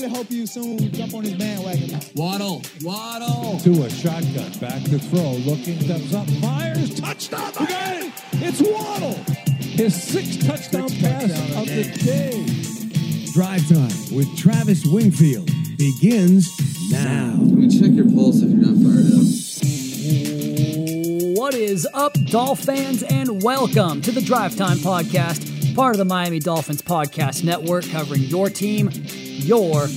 I really hope you soon jump on his bandwagon. Waddle, Waddle. To a shotgun, back to throw, looking, steps up, fires, touchdown! We got it! It's Waddle! His sixth touchdown Sixth pass touchdown of of the day. Drive Time with Travis Wingfield begins now. Let me check your pulse if you're not fired up. What is up, Dolph fans, and welcome to the Drive Time Podcast, part of the Miami Dolphins Podcast Network, covering your team, your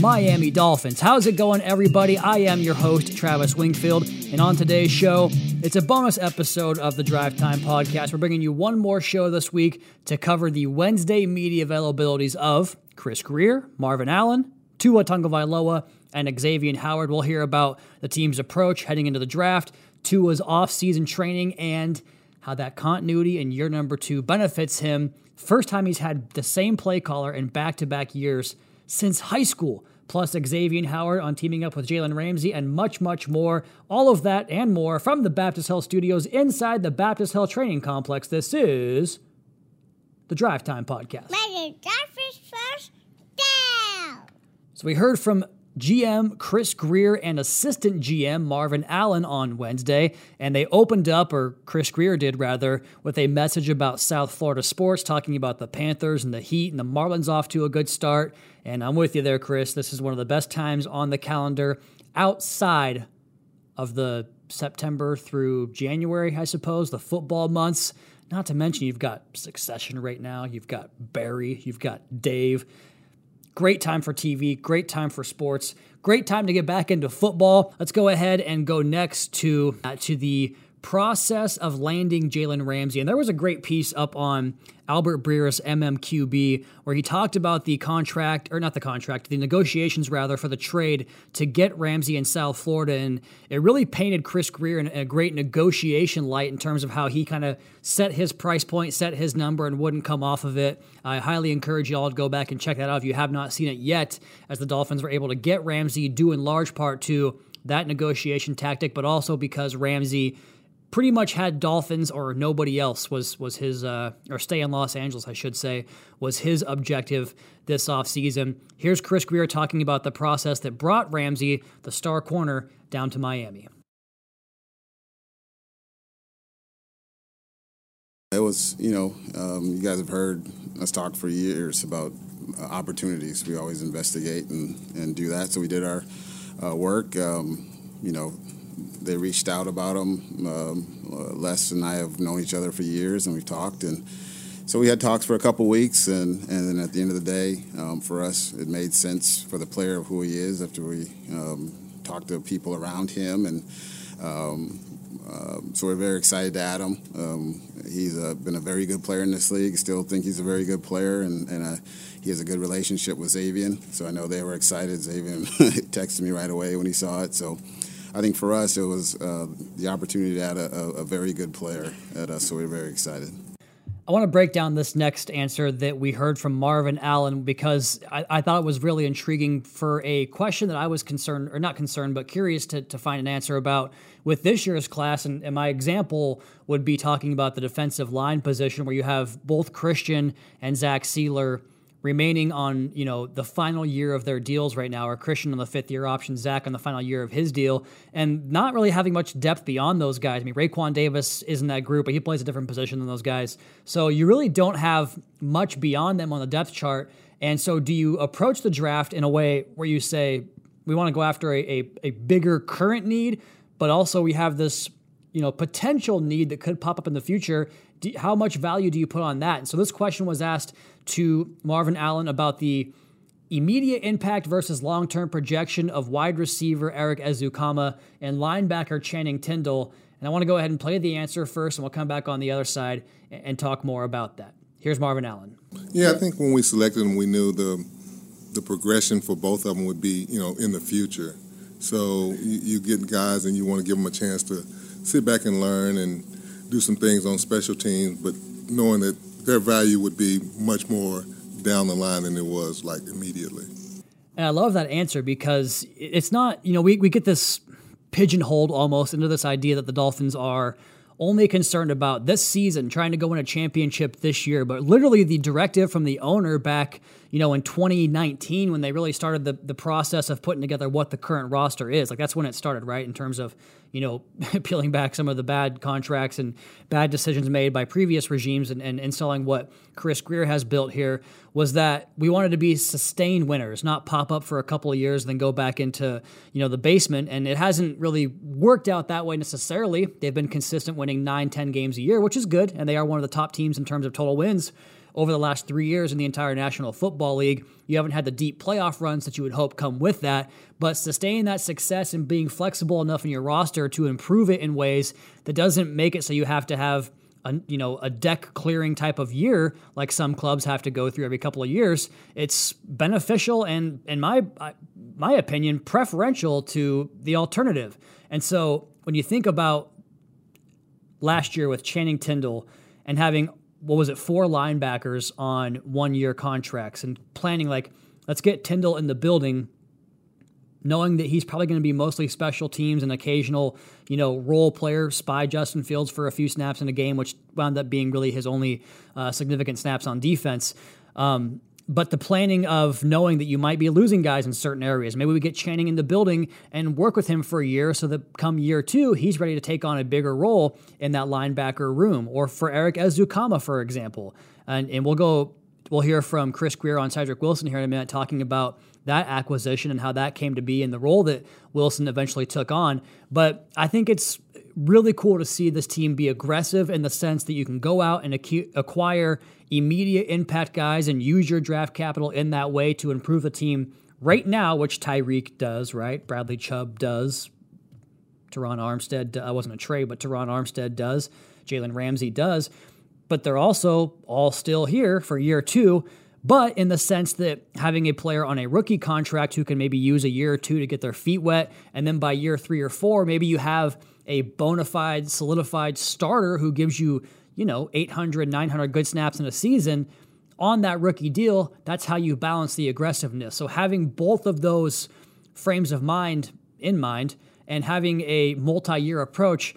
Miami Dolphins. How's it going, everybody? I am your host, Travis Wingfield, and on today's show, it's a bonus episode of the Drive Time Podcast. We're bringing you one more show this week to cover the Wednesday media availabilities of Chris Grier, Marvin Allen, Tua Tagovailoa, and Xavien Howard. We'll hear about the team's approach heading into the draft, Tua's off-season training, and how that continuity in year number two benefits him. First time he's had the same play caller in back-to-back years since high school. Plus Xavien Howard on teaming up with Jalen Ramsey and much, much more. All of that and more from the Baptist Health Studios inside the Baptist Health Training Complex. This is the Drive Time Podcast. Make it Dolphins first down. So we heard from GM Chris Grier and assistant GM Marvin Allen on Wednesday, and they opened up, or Chris Grier did rather, with a message about South Florida sports, talking about the Panthers and the Heat and the Marlins off to a good start. And I'm with you there, Chris. This is one of the best times on the calendar outside of the September through January, I suppose, the football months. Not to mention, you've got Succession right now, you've got Barry, you've got Dave. Great time for TV, great time for sports, great time to get back into football. Let's go ahead and go next to uh, to the process of landing Jalen Ramsey. And there was a great piece up on Albert Breer's MMQB where he talked about the contract, or not the contract, the negotiations rather, for the trade to get Ramsey in South Florida. And it really painted Chris Grier in a great negotiation light in terms of how he kind of set his price point, set his number, and wouldn't come off of it. I highly encourage you all to go back and check that out if you have not seen it yet, as the Dolphins were able to get Ramsey due in large part to that negotiation tactic, but also because Ramsey pretty much had Dolphins or nobody else was was his uh, or stay in Los Angeles, I should say, was his objective this offseason. Here's Chris Grier talking about the process that brought Ramsey, the star corner, down to Miami. It was, you know, um, you guys have heard us talk for years about uh, opportunities. We always investigate and, and do that. So we did our uh, work. Um, you know, they reached out about him. Um, uh, Les and I have known each other for years, and we've talked. And so we had talks for a couple weeks, and, and then at the end of the day, um, for us, it made sense for the player of who he is after we um, talked to people around him. And um, so we're very excited to add him. Um, he's uh, been a very good player in this league. Still think he's a very good player, and, and uh, he has a good relationship with Xavien. So I know they were excited. Xavien texted me right away when he saw it. So I think for us, it was uh, the opportunity to add a, a, a very good player at us. So we're very excited. I want to break down this next answer that we heard from Marvin Allen because I, I, thought it was really intriguing for a question that I was concerned, or not concerned, but curious to, to find an answer about with this year's class. And, and my example would be talking about the defensive line position where you have both Christian and Zach Sieler remaining on you know the final year of their deals right now, or Christian on the fifth year option, Zach on the final year of his deal, and not really having much depth beyond those guys. I mean, Raekwon Davis is in that group, but he plays a different position than those guys. So you really don't have much beyond them on the depth chart. And so, do you approach the draft in a way where you say we want to go after a, a, a bigger current need, but also we have this you know potential need that could pop up in the future do, how much value do you put on that and so this question was asked to marvin allen about the immediate impact versus long-term projection of wide receiver erik ezukanma and linebacker channing tindall. And i want to go ahead and play the answer first and we'll come back on the other side and, and talk more about that. Here's marvin allen. Yeah i think when we selected them we knew the the progression for both of them would be you know in the future. So you, you get guys and you want to give them a chance to sit back and learn and do some things on special teams, but knowing that their value would be much more down the line than it was like immediately. And I love that answer because it's not, you know, we, we get this pigeonholed almost into this idea that the Dolphins are only concerned about this season, trying to go win a championship this year. But literally, the directive from the owner back, you know, in 2019, when they really started the, the process of putting together what the current roster is, like that's when it started, right? In terms of, you know, peeling back some of the bad contracts and bad decisions made by previous regimes and, and installing what Chris Grier has built here, was that we wanted to be sustained winners, not pop up for a couple of years, then go back into, you know, the basement. And it hasn't really worked out that way necessarily. They've been consistent winning nine, 10 games a year, which is good. And they are one of the top teams in terms of total wins over the last three years in the entire National Football League. You haven't had the deep playoff runs that you would hope come with that, but sustaining that success and being flexible enough in your roster to improve it in ways that doesn't make it so you have to have a, you know a deck clearing type of year like some clubs have to go through every couple of years it's beneficial and in my my opinion preferential to the alternative and so when you think about last year with Channing Tindall and having what was it four linebackers on one year contracts and planning like let's get Tindall in the building knowing that he's probably going to be mostly special teams and occasional, you know, role player, spy Justin Fields for a few snaps in a game, which wound up being really his only uh, significant snaps on defense. Um, but the planning of knowing that you might be losing guys in certain areas. Maybe we get Channing in the building and work with him for a year so that come year two, he's ready to take on a bigger role in that linebacker room. Or for Erik Ezukanma, for example. And, and we'll go, we'll hear from Chris Grier on Cedric Wilson here in a minute talking about that acquisition and how that came to be and the role that Wilson eventually took on. But I think it's really cool to see this team be aggressive in the sense that you can go out and acquire immediate impact guys and use your draft capital in that way to improve the team right now, which Tyreek does, right? Bradley Chubb does. Terron Armstead, I wasn't a trade, but Terron Armstead does. Jalen Ramsey does. But they're also all still here for year two but in the sense that having a player on a rookie contract who can maybe use a year or two to get their feet wet, and then by year three or four, maybe you have a bona fide, solidified starter who gives you, you know, 800, 900 good snaps in a season on that rookie deal. That's how you balance the aggressiveness. So having both of those frames of mind in mind and having a multi year approach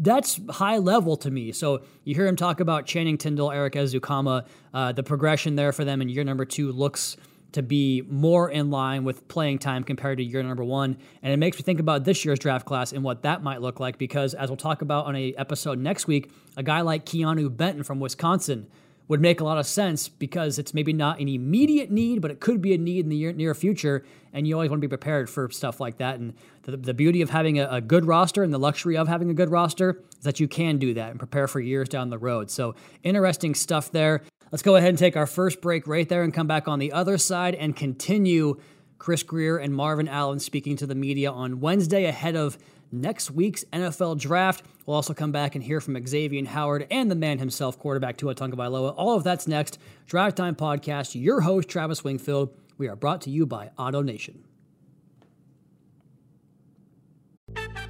that's high level to me. So you hear him talk about Channing Tindall, Erik Ezukanma. Uh, the progression there for them in year number two looks to be more in line with playing time compared to year number one. And it makes me think about this year's draft class and what that might look like because, as we'll talk about on a episode next week, a guy like Keanu Benton from Wisconsin would make a lot of sense because it's maybe not an immediate need, but it could be a need in the near future. And you always want to be prepared for stuff like that. And the, the beauty of having a, a, good roster and the luxury of having a good roster is that you can do that and prepare for years down the road. So interesting stuff there. Let's go ahead and take our first break right there and come back on the other side and continue Chris Grier and Marvin Allen speaking to the media on Wednesday ahead of next week's NFL draft. We'll also come back and hear from Xavien Howard and the man himself, quarterback Tua Tagovailoa. All of that's next. Drive Time Podcast, your host, Travis Wingfield. We are brought to you by Auto Nation.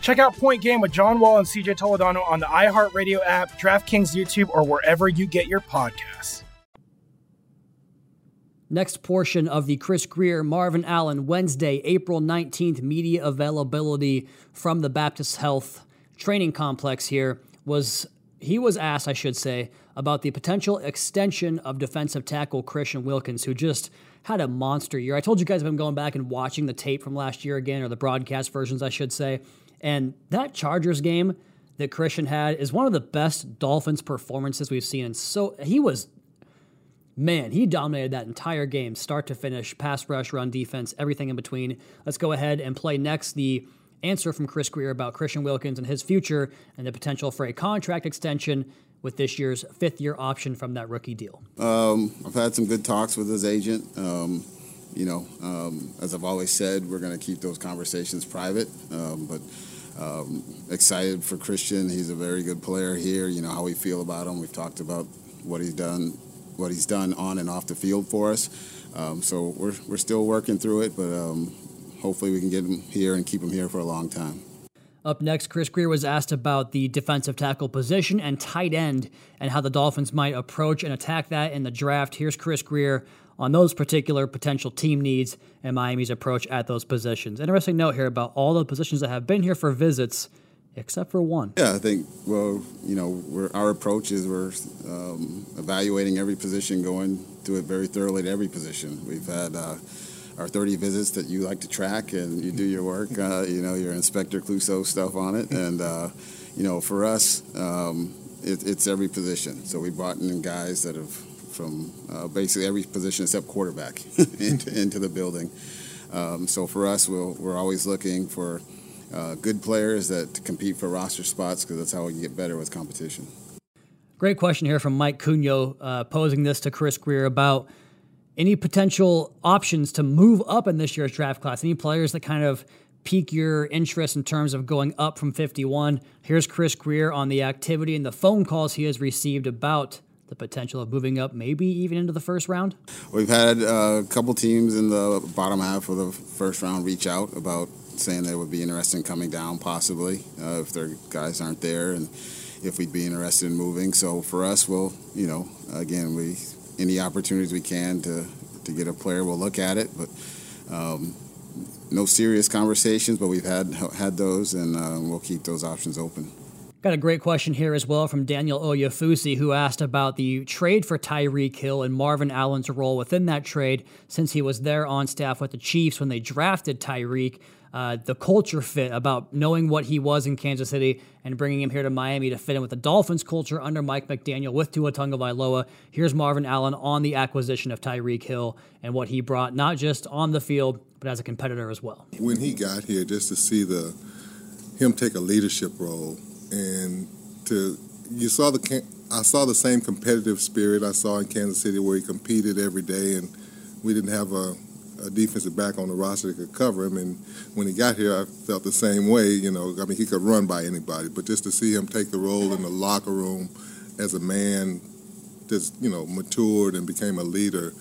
Check out Point Game with John Wall and CJ Toledano on the iHeartRadio app, DraftKings YouTube, or wherever you get your podcasts. Next portion of the Chris Grier Marvin Allen, Wednesday, April 19th, media availability from the Baptist Health Training Complex here was he was asked, I should say, about the potential extension of defensive tackle Christian Wilkins, who just had a monster year. I told you guys I've been going back and watching the tape from last year again, or the broadcast versions, I should say. And that Chargers game that Christian had is one of the best Dolphins performances we've seen. And so he was, man, he dominated that entire game, start to finish, pass rush, run defense, everything in between. Let's go ahead and play next the answer from Chris Grier about Christian Wilkins and his future and the potential for a contract extension with this year's fifth year option from that rookie deal. Um, I've had some good talks with his agent. Um, you know, um, as I've always said, we're going to keep those conversations private. Um, but um, excited for Christian. He's a very good player here. You know how we feel about him. We've talked about what he's done, what he's done on and off the field for us. Um, so we're we're still working through it, but hopefully we can get him here and keep him here for a long time. Up next, Chris Grier was asked about the defensive tackle position and tight end and how the Dolphins might approach and attack that in the draft. Here's Chris Grier on those particular potential team needs and Miami's approach at those positions. Interesting note here about all the positions that have been here for visits, except for one. Yeah, I think, well, you know, our approach is we're um, evaluating every position, going through it very thoroughly at every position. We've had uh, our 30 visits that you like to track and you do your work, uh, you know, your Inspector Clouseau stuff on it. And, uh, you know, for us, um, it, it's every position. So we brought in guys that have from uh, basically every position except quarterback into, into, the building. Um, so for us, we we are always looking for uh, good players that compete for roster spots because that's how we get better with competition. Great question here from Mike Cugno, uh, posing this to Chris Grier about any potential options to move up in this year's draft class. Any players that kind of pique your interest in terms of going up from 51. Here's Chris Grier on the activity and the phone calls he has received about the potential of moving up, maybe even into the first round? We've had uh, a couple teams in the bottom half of the first round reach out about saying they would be interested in coming down, possibly uh, if their guys aren't there, and if we'd be interested in moving. So for us, we'll, you know, again, we any opportunities we can to to get a player, we'll look at it, but. Um, no serious conversations, but we've had had those, and uh, we'll keep those options open. Got a great question here as well from Daniel Oyefusi, who asked about the trade for Tyreek Hill and Marvin Allen's role within that trade since he was there on staff with the Chiefs when they drafted Tyreek. Uh, the culture fit about knowing what he was in Kansas City and bringing him here to Miami to fit in with the Dolphins culture under Mike McDaniel with Tua Tagovailoa. Here's Marvin Allen on the acquisition of Tyreek Hill and what he brought, not just on the field, but as a competitor as well. When he got here, just to see the him take a leadership role and to you saw the I saw the same competitive spirit I saw in Kansas City where he competed every day, and we didn't have a, a defensive back on the roster that could cover him. And when he got here, I felt the same way. You know, I mean, he could run by anybody, but just to see him take the role in the locker room as a man, just you know, matured and became a leader,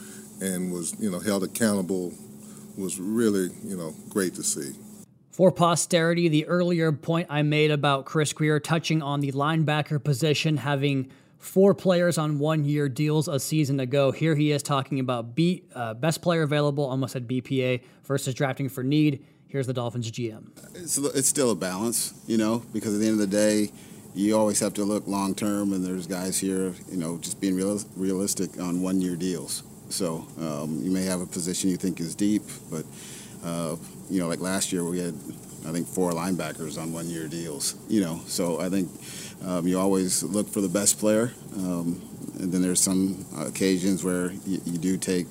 and was you know held accountable, was really you know great to see. For posterity, the earlier point I made about Chris Grier touching on the linebacker position, having four players on one year deals a season ago. Here he is talking about B, uh, best player available, almost at BPA, versus drafting for need. Here's the Dolphins GM. It's, it's still a balance, you know, because at the end of the day, you always have to look long term, and there's guys here, you know, just being real, realistic on one year deals. So um, you may have a position you think is deep, but uh, you know, like last year we had, I think, four linebackers on one-year deals. You know, so I think um, you always look for the best player, um, and then there's some occasions where you, you do take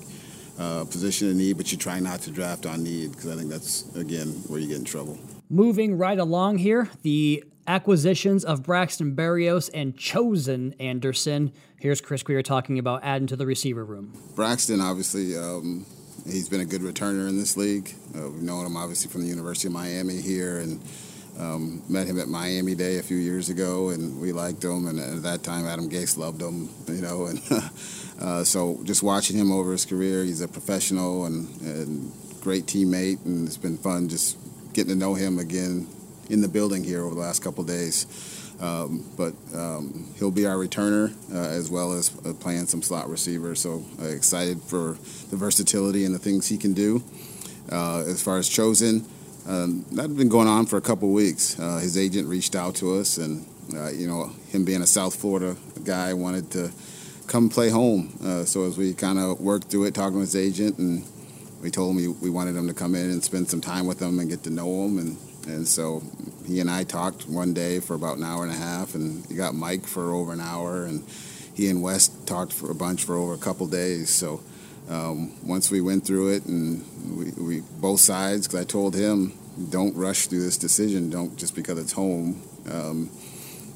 uh, position of need, but you try not to draft on need because I think that's again where you get in trouble. Moving right along here, the acquisitions of Braxton Berrios and Chosen Anderson. Here's Chris Grier talking about adding to the receiver room. Braxton, obviously, um, He's been a good returner in this league. Uh, we've known him obviously from the University of Miami here, and um, met him at Miami Day a few years ago, and we liked him. And at that time, Adam Gase loved him, you know. And uh, so, just watching him over his career, he's a professional and, and great teammate, and it's been fun just getting to know him again in the building here over the last couple days. Um, but um, he'll be our returner uh, as well as uh, playing some slot receiver. So uh, excited for the versatility and the things he can do. Uh, as far as chosen, um, that's been going on for a couple weeks. Uh, his agent reached out to us, and uh, you know, him being a South Florida guy, wanted to come play home. So as we kind of worked through it, talking with his agent, and we told him we, we wanted him to come in and spend some time with him and get to know him. And, and so he and I talked one day for about an hour and a half, and he got Mike for over an hour, and he and Wes talked for a bunch for over a couple days. So um, once we went through it, and we, we both sides, because I told him, don't rush through this decision. Don't just because it's home. Um,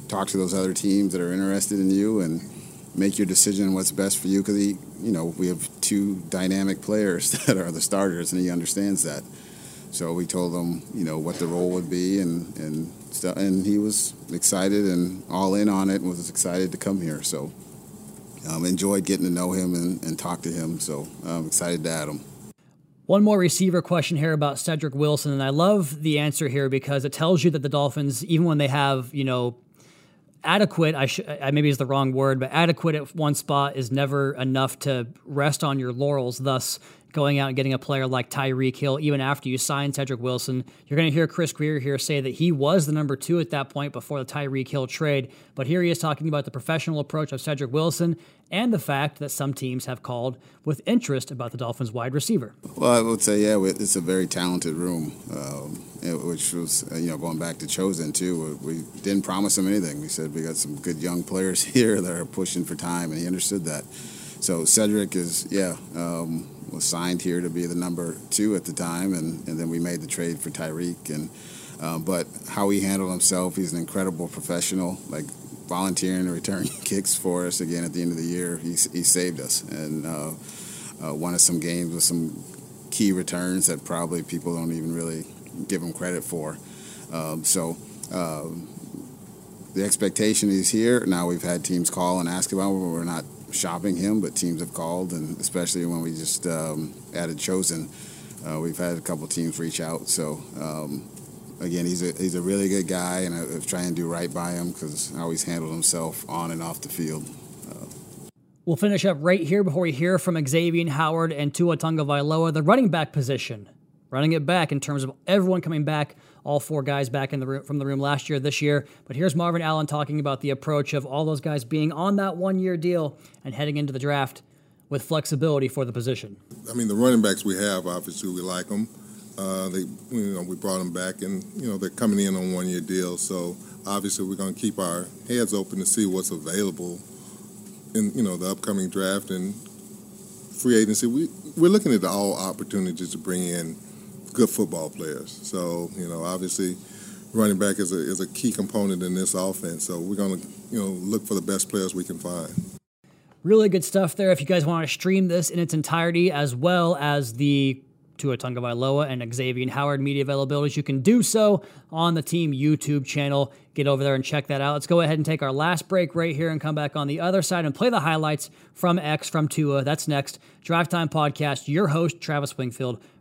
talk to those other teams that are interested in you and make your decision what's best for you. Because he, you know, we have two dynamic players that are the starters, and he understands that. So we told him, you know, what the role would be, and and stuff, and he was excited and all in on it, and was excited to come here. So um, enjoyed getting to know him and, and talk to him. So I'm excited to add him. One more receiver question here about Cedric Wilson, and I love the answer here because it tells you that the Dolphins, even when they have, you know, adequate, I sh- maybe is the wrong word, but adequate at one spot is never enough to rest on your laurels. Thus, going out and getting a player like Tyreek Hill, even after you sign Cedric Wilson. You're going to hear Chris Grier here say that he was the number two at that point before the Tyreek Hill trade. But here he is talking about the professional approach of Cedric Wilson and the fact that some teams have called with interest about the Dolphins' wide receiver. Well, I would say, yeah, it's a very talented room, um, which was, uh, you know, going back to Chosen, too. We didn't promise him anything. We said we got some good young players here that are pushing for time, and he understood that. So Cedric is, yeah, um, was signed here to be the number two at the time, and, and then we made the trade for Tyreek. And uh, but how he handled himself, he's an incredible professional. Like volunteering to return kicks for us again at the end of the year, he, he saved us and uh, uh, won us some games with some key returns that probably people don't even really give him credit for. Um, so. Um, the expectation is here. Now we've had teams call and ask about him. We're not shopping him, but teams have called, and especially when we just um, added Chosen, uh, we've had a couple teams reach out. So um, again, he's a he's a really good guy, and I, I try and do right by him because how he's handled himself on and off the field. We'll finish up right here before we hear from Xavien Howard and Tua Tagovailoa, the running back position, running it back in terms of everyone coming back all four guys back in the room from the room last year, this year. But here's Marvin Allen talking about the approach of all those guys being on that one year deal and heading into the draft with flexibility for the position. I mean, the running backs we have, obviously, we like them. Uh, they, you know, we brought them back, and you know, they're coming in on one year deals. So obviously, we're going to keep our heads open to see what's available in you know the upcoming draft and free agency. We we're looking at all opportunities to bring in good football players. So you know, obviously, running back is a is a key component in this offense. So we're going to you know look for the best players we can find. Really good stuff there. If you guys want to stream this in its entirety, as well as the Tua Tagovailoa and Xavien Howard media availabilities, you can do so on the team YouTube channel. Get over there and check that out. Let's go ahead and take our last break right here and come back on the other side and play the highlights from X from Tua. That's next. Drive Time Podcast. Your host Travis Wingfield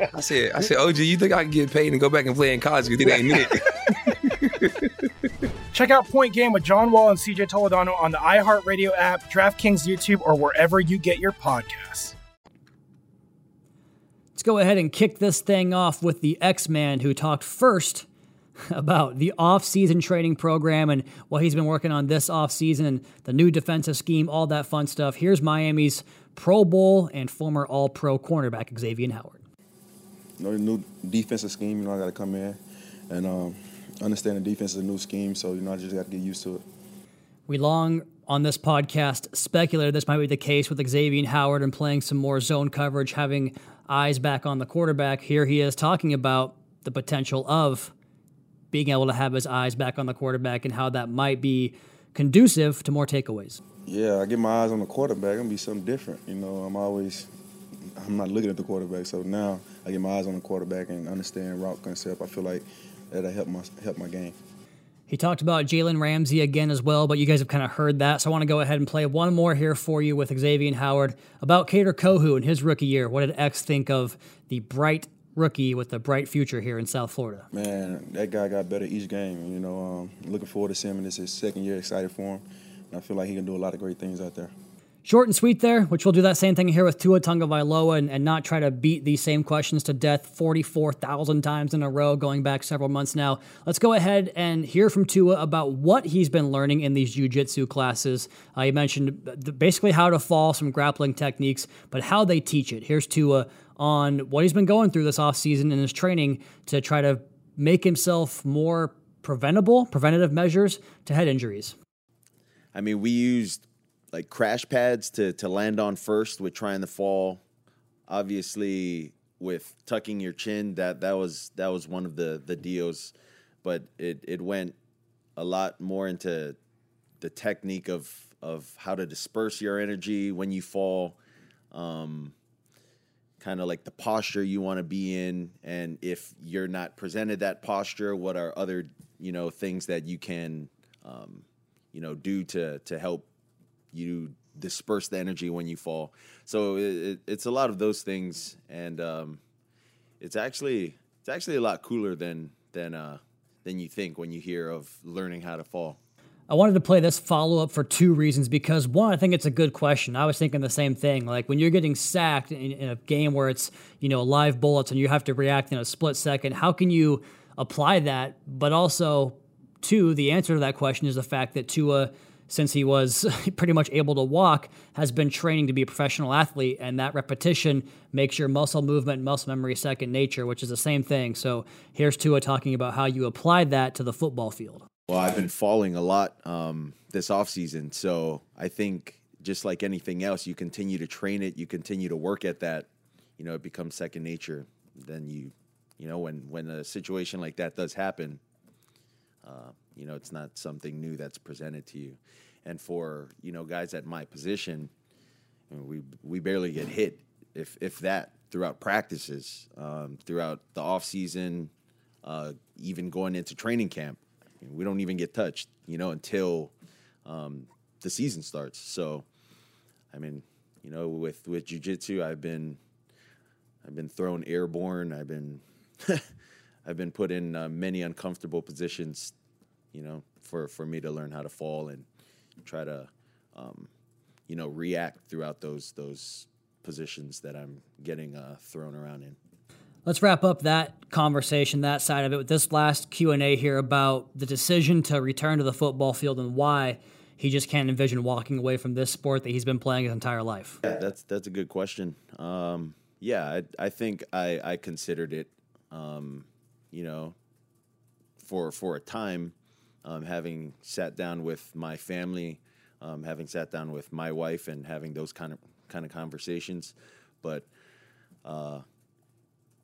I said, I said, OG, you think I can get paid and go back and play in college? Because it ain't it. Check out Point Game with John Wall and CJ Toledano on the iHeartRadio app, DraftKings YouTube, or wherever you get your podcasts. Let's go ahead and kick this thing off with the X Man who talked first about the off-season training program and what he's been working on this off-season the new defensive scheme, all that fun stuff. Here's Miami's Pro Bowl and former All-Pro cornerback Xavien Howard. You know, the new defensive scheme, you know, I got to come in and um, understand the defense is a new scheme, so, you know, I just got to get used to it. We long on this podcast speculated this might be the case with Xavien Howard and playing some more zone coverage, having eyes back on the quarterback. Here he is talking about the potential of being able to have his eyes back on the quarterback and how that might be conducive to more takeaways. Yeah, I get my eyes on the quarterback. Gonna be something different. You know, I'm always, I'm not looking at the quarterback. So now I get my eyes on the quarterback and understand route concept. I feel like that'll help my help my game. He talked about Jalen Ramsey again as well, but you guys have kind of heard that. So I want to go ahead and play one more here for you with Xavien Howard about Kader Kohou and his rookie year. What did X think of the bright rookie with a bright future here in South Florida? Man, that guy got better each game. You know, um, looking forward to seeing him. This is his second year. Excited for him. And I feel like he can do a lot of great things out there. Short and sweet there, which we'll do that same thing here with Tua Tagovailoa and, and not try to beat these same questions to death 44,000 times in a row going back several months now. Let's go ahead and hear from Tua about what he's been learning in these jiu-jitsu classes. Uh, he mentioned basically how to fall, some grappling techniques, but how they teach it. Here's Tua on what he's been going through this offseason in his training to try to make himself more preventable, preventative measures to head injuries. I mean, we used like crash pads to to land on first with trying to fall. Obviously, with tucking your chin, that that was that was one of the the deals, but it it went a lot more into the technique of of how to disperse your energy when you fall. Um, kind of like the posture you want to be in and if you're not presented that posture what are other you know things that you can um, you know do to to help you disperse the energy when you fall. So it, it's a lot of those things, and um, it's actually it's actually a lot cooler than than uh, than you think when you hear of learning how to fall. I wanted to play this follow up for two reasons. Because one, I think it's a good question. I was thinking the same thing. Like when you're getting sacked in, in, a game where it's you know live bullets and you have to react in a split second, how can you apply that? But also, two, the answer to that question is the fact that Tua since he was pretty much able to walk, has been training to be a professional athlete. And that repetition makes your muscle movement, muscle memory second nature, which is the same thing. So here's Tua talking about how you applied that to the football field. Well, I've been falling a lot um, this offseason. So I think just like anything else, you continue to train it, you continue to work at that, you know, it becomes second nature. Then you, you know, when, when a situation like that does happen, uh, you know, it's not something new that's presented to you. And for you know guys at my position, we we barely get hit, if if that, throughout practices, um, throughout the off season, uh, even going into training camp. We don't even get touched, you know, until um, the season starts. So, I mean, you know, with with jujitsu, I've been I've been thrown airborne. I've been I've been put in uh, many uncomfortable positions, you know, for, for me to learn how to fall and try to, um, you know, react throughout those those positions that I'm getting uh, thrown around in. Let's wrap up that conversation, that side of it, with this last Q and A here about the decision to return to the football field and why he just can't envision walking away from this sport that he's been playing his entire life. Yeah, that's that's a good question. Um, yeah, I, I think I, I considered it. Um, you know, for for a time, um, having sat down with my family, um, having sat down with my wife, and having those kind of kind of conversations, but uh,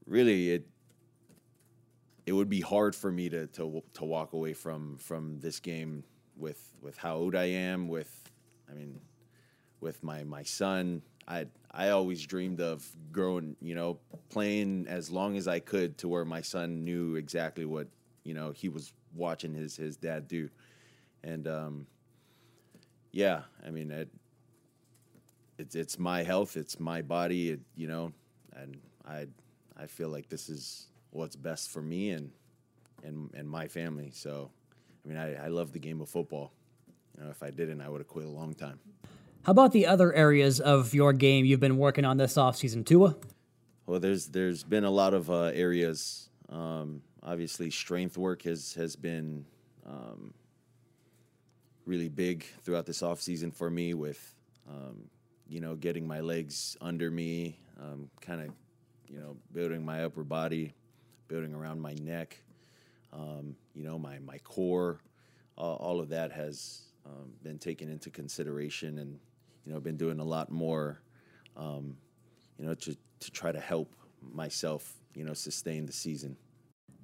really it it would be hard for me to to to walk away from from this game with with how old I am, with I mean, with my my son. I I always dreamed of growing, you know, playing as long as I could to where my son knew exactly what you know he was watching his his dad do, and um, yeah, I mean it, it's it's my health, it's my body, it, you know, and I I feel like this is what's best for me and and and my family. So, I mean, I, I love the game of football. You know, if I didn't, I would have quit a long time. How about the other areas of your game you've been working on this offseason, Tua? Well, there's there's been a lot of uh, areas. Um, obviously, strength work has has been um, really big throughout this offseason for me. With um, you know, getting my legs under me, um, kind of you know, building my upper body, building around my neck. Um, you know, my my core, all, all of that has um, been taken into consideration, and you know, been doing a lot more, um, you know, to to try to help myself, you know, sustain the season.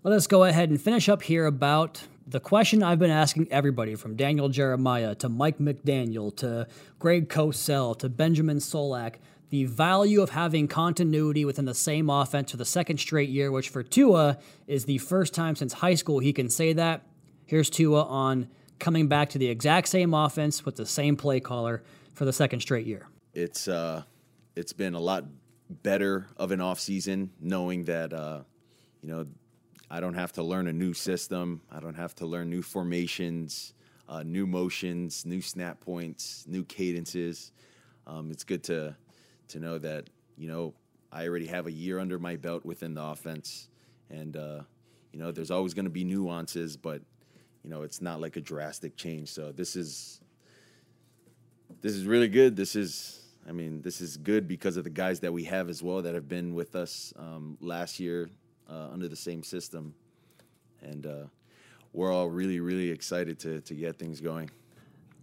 Let us go ahead and finish up here about the question I've been asking everybody from Daniel Jeremiah to Mike McDaniel to Greg Cosell to Benjamin Solak the value of having continuity within the same offense for the second straight year, which for Tua is the first time since high school he can say that. Here's Tua on coming back to the exact same offense with the same play caller for the second straight year. It's uh, it's been a lot better of an offseason knowing that uh, you know I don't have to learn a new system. I don't have to learn new formations, uh, new motions, new snap points, new cadences. Um, it's good to to know that you know I already have a year under my belt within the offense, and uh, you know there's always going to be nuances, but you know it's not like a drastic change. So this is this is really good. This is I mean this is good because of the guys that we have as well that have been with us um, last year uh, under the same system, and uh, we're all really really excited to to get things going.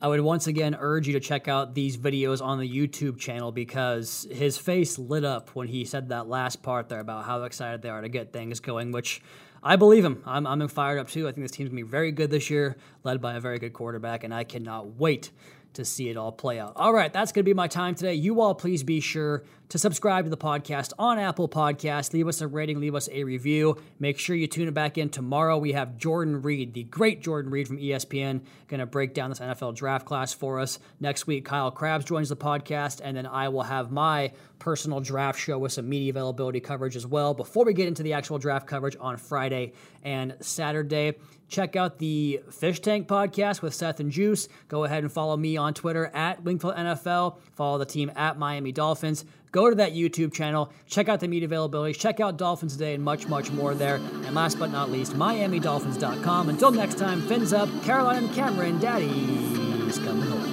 I would once again urge you to check out these videos on the YouTube channel because his face lit up when he said that last part there about how excited they are to get things going, which I believe him. I'm, I'm fired up too. I think this team's going to be very good this year, led by a very good quarterback, and I cannot wait to see it all play out. All right, that's going to be my time today. You all please be sure to subscribe to the podcast on Apple Podcasts. Leave us a rating, leave us a review. Make sure you tune it back in tomorrow. We have Jordan Reid, the great Jordan Reid from ESPN, going to break down this NFL draft class for us. Next week, Kyle Crabbs joins the podcast, and then I will have my personal draft show with some media availability coverage as well before we get into the actual draft coverage on Friday and Saturday. Check out the Fish Tank podcast with Seth and Juice. Go ahead and follow me on Twitter at Wingfield NFL. Follow the team at Miami Dolphins. Go to that YouTube channel. Check out the media availability. Check out Dolphins Today and much, much more there. And last but not least, MiamiDolphins.com. Until next time, fins up. Caroline Cameron, Daddy's coming home.